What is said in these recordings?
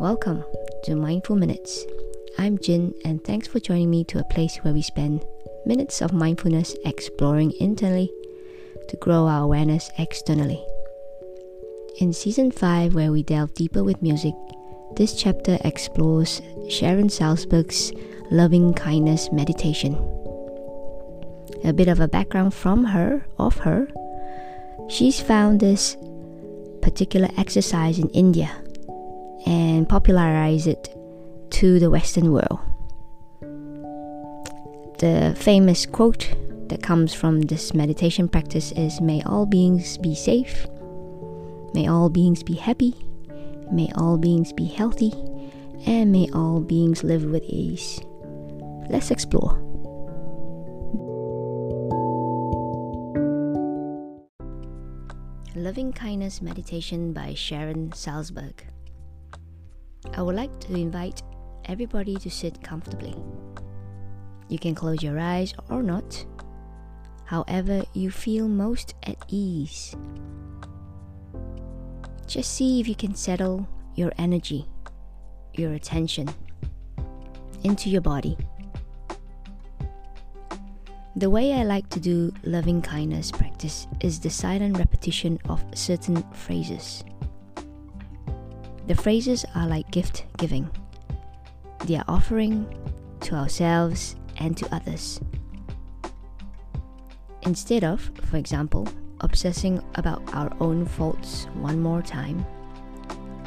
Welcome to Mindful Minutes. I'm Jin, and thanks for joining me to a place where we spend minutes of mindfulness exploring internally to grow our awareness externally. In season 5, where we delve deeper with music, this chapter explores Sharon Salzberg's loving kindness meditation. A bit of a background from her, of her. She's found this particular exercise in India and popularize it to the Western world. The famous quote that comes from this meditation practice is May all beings be safe, may all beings be happy, may all beings be healthy, and may all beings live with ease. Let's explore. Loving Kindness Meditation by Sharon Salzberg. I would like to invite everybody to sit comfortably. You can close your eyes or not, however, you feel most at ease. Just see if you can settle your energy, your attention into your body. The way I like to do loving kindness practice is the silent repetition of certain phrases. The phrases are like gift giving, they are offering to ourselves and to others. Instead of, for example, obsessing about our own faults one more time,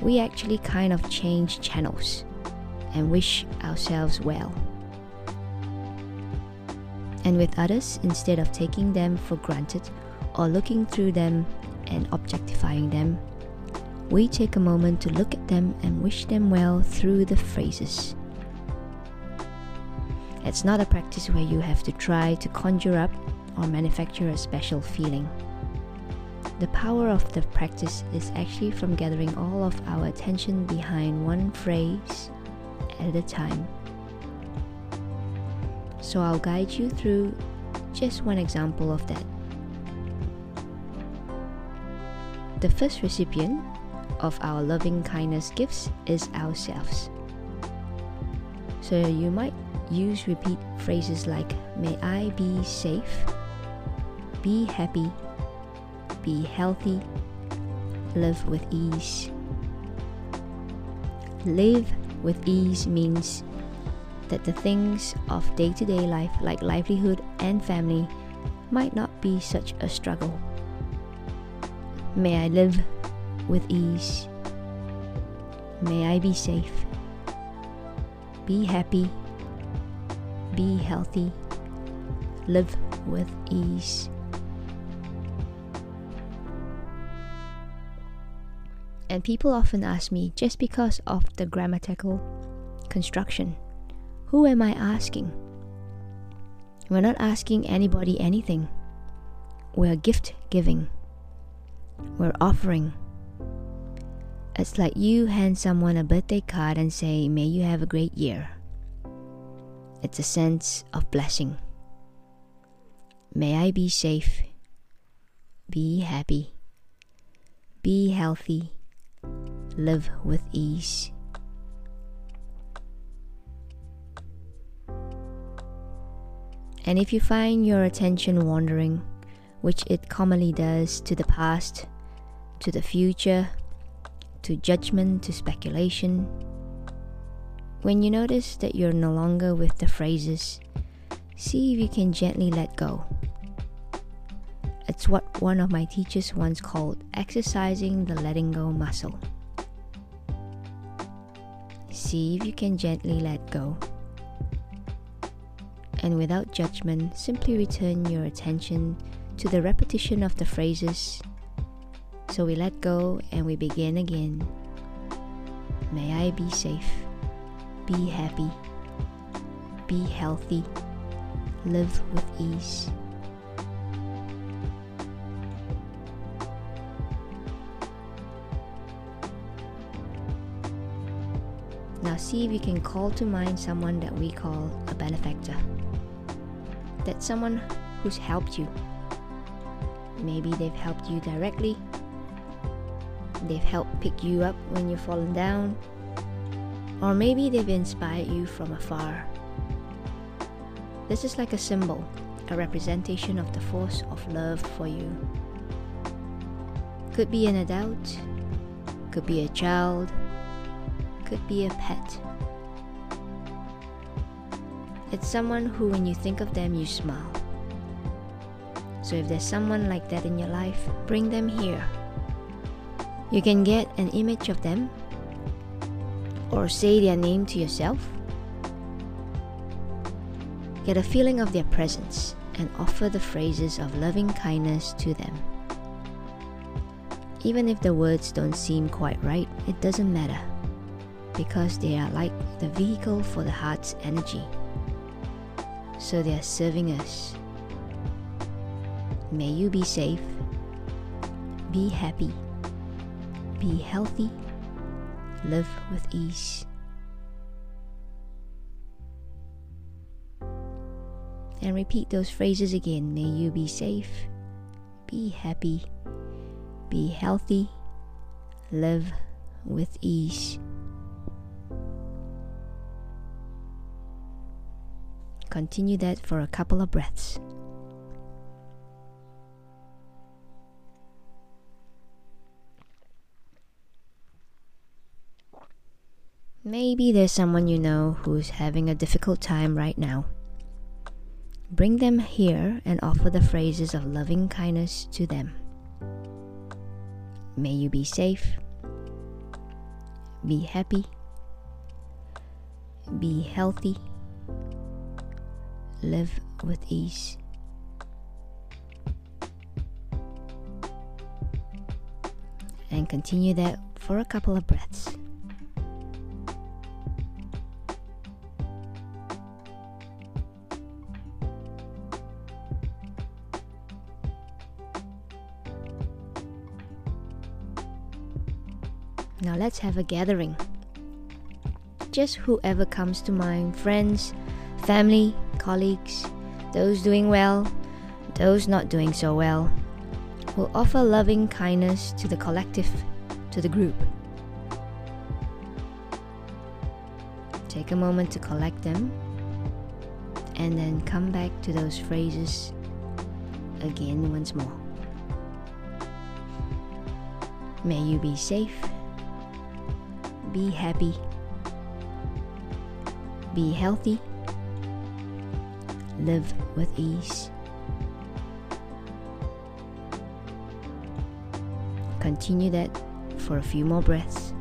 we actually kind of change channels and wish ourselves well and with others instead of taking them for granted or looking through them and objectifying them. We take a moment to look at them and wish them well through the phrases. It's not a practice where you have to try to conjure up or manufacture a special feeling. The power of the practice is actually from gathering all of our attention behind one phrase at a time. So I'll guide you through just one example of that. The first recipient of our loving kindness gifts is ourselves. So you might use repeat phrases like May I be safe, be happy, be healthy, live with ease. Live with ease means that the things of day to day life, like livelihood and family, might not be such a struggle. May I live with ease. May I be safe. Be happy. Be healthy. Live with ease. And people often ask me just because of the grammatical construction who am I asking? We're not asking anybody anything. We're gift giving. We're offering. It's like you hand someone a birthday card and say, May you have a great year. It's a sense of blessing. May I be safe, be happy, be healthy, live with ease. And if you find your attention wandering, which it commonly does to the past, to the future, to judgment, to speculation, when you notice that you're no longer with the phrases, see if you can gently let go. It's what one of my teachers once called exercising the letting go muscle. See if you can gently let go and without judgment, simply return your attention to the repetition of the phrases. So we let go and we begin again. May I be safe, be happy, be healthy, live with ease. Now, see if you can call to mind someone that we call a benefactor that someone who's helped you. Maybe they've helped you directly, they've helped pick you up when you've fallen down, Or maybe they've inspired you from afar. This is like a symbol, a representation of the force of love for you. Could be an adult, could be a child, could be a pet. It's someone who, when you think of them, you smile. So if there's someone like that in your life, bring them here. You can get an image of them or say their name to yourself. Get a feeling of their presence and offer the phrases of loving kindness to them. Even if the words don't seem quite right, it doesn't matter because they are like the vehicle for the heart's energy. So they are serving us May you be safe, be happy, be healthy, live with ease. And repeat those phrases again. May you be safe, be happy, be healthy, live with ease. Continue that for a couple of breaths. Maybe there's someone you know who's having a difficult time right now. Bring them here and offer the phrases of loving kindness to them. May you be safe, be happy, be healthy, live with ease. And continue that for a couple of breaths. Now let's have a gathering. Just whoever comes to mind friends, family, colleagues, those doing well, those not doing so well. will offer loving kindness to the collective, to the group. Take a moment to collect them and then come back to those phrases again once more. May you be safe be happy, be healthy, live with ease. Continue that for a few more breaths.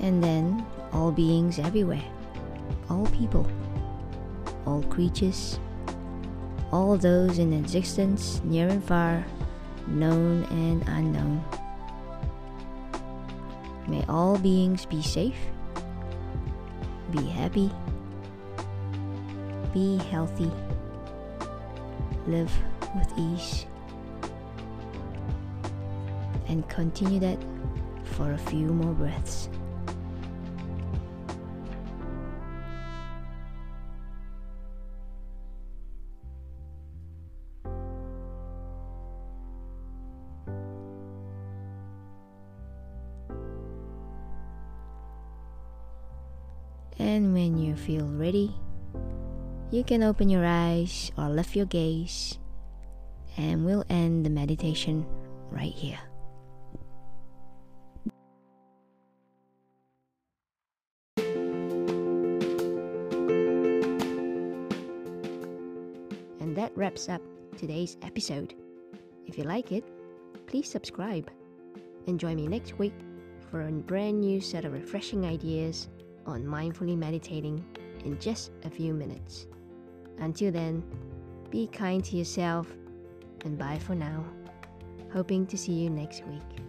And then all beings everywhere, all people, all creatures, all those in existence near and far, known and unknown. May all beings be safe, be happy, be healthy, live with ease, and continue that for a few more breaths. And when you feel ready, you can open your eyes or lift your gaze, and we'll end the meditation right here. And that wraps up today's episode. If you like it, please subscribe and join me next week for a brand new set of refreshing ideas on mindfully meditating in just a few minutes. Until then, be kind to yourself and bye for now. Hoping to see you next week.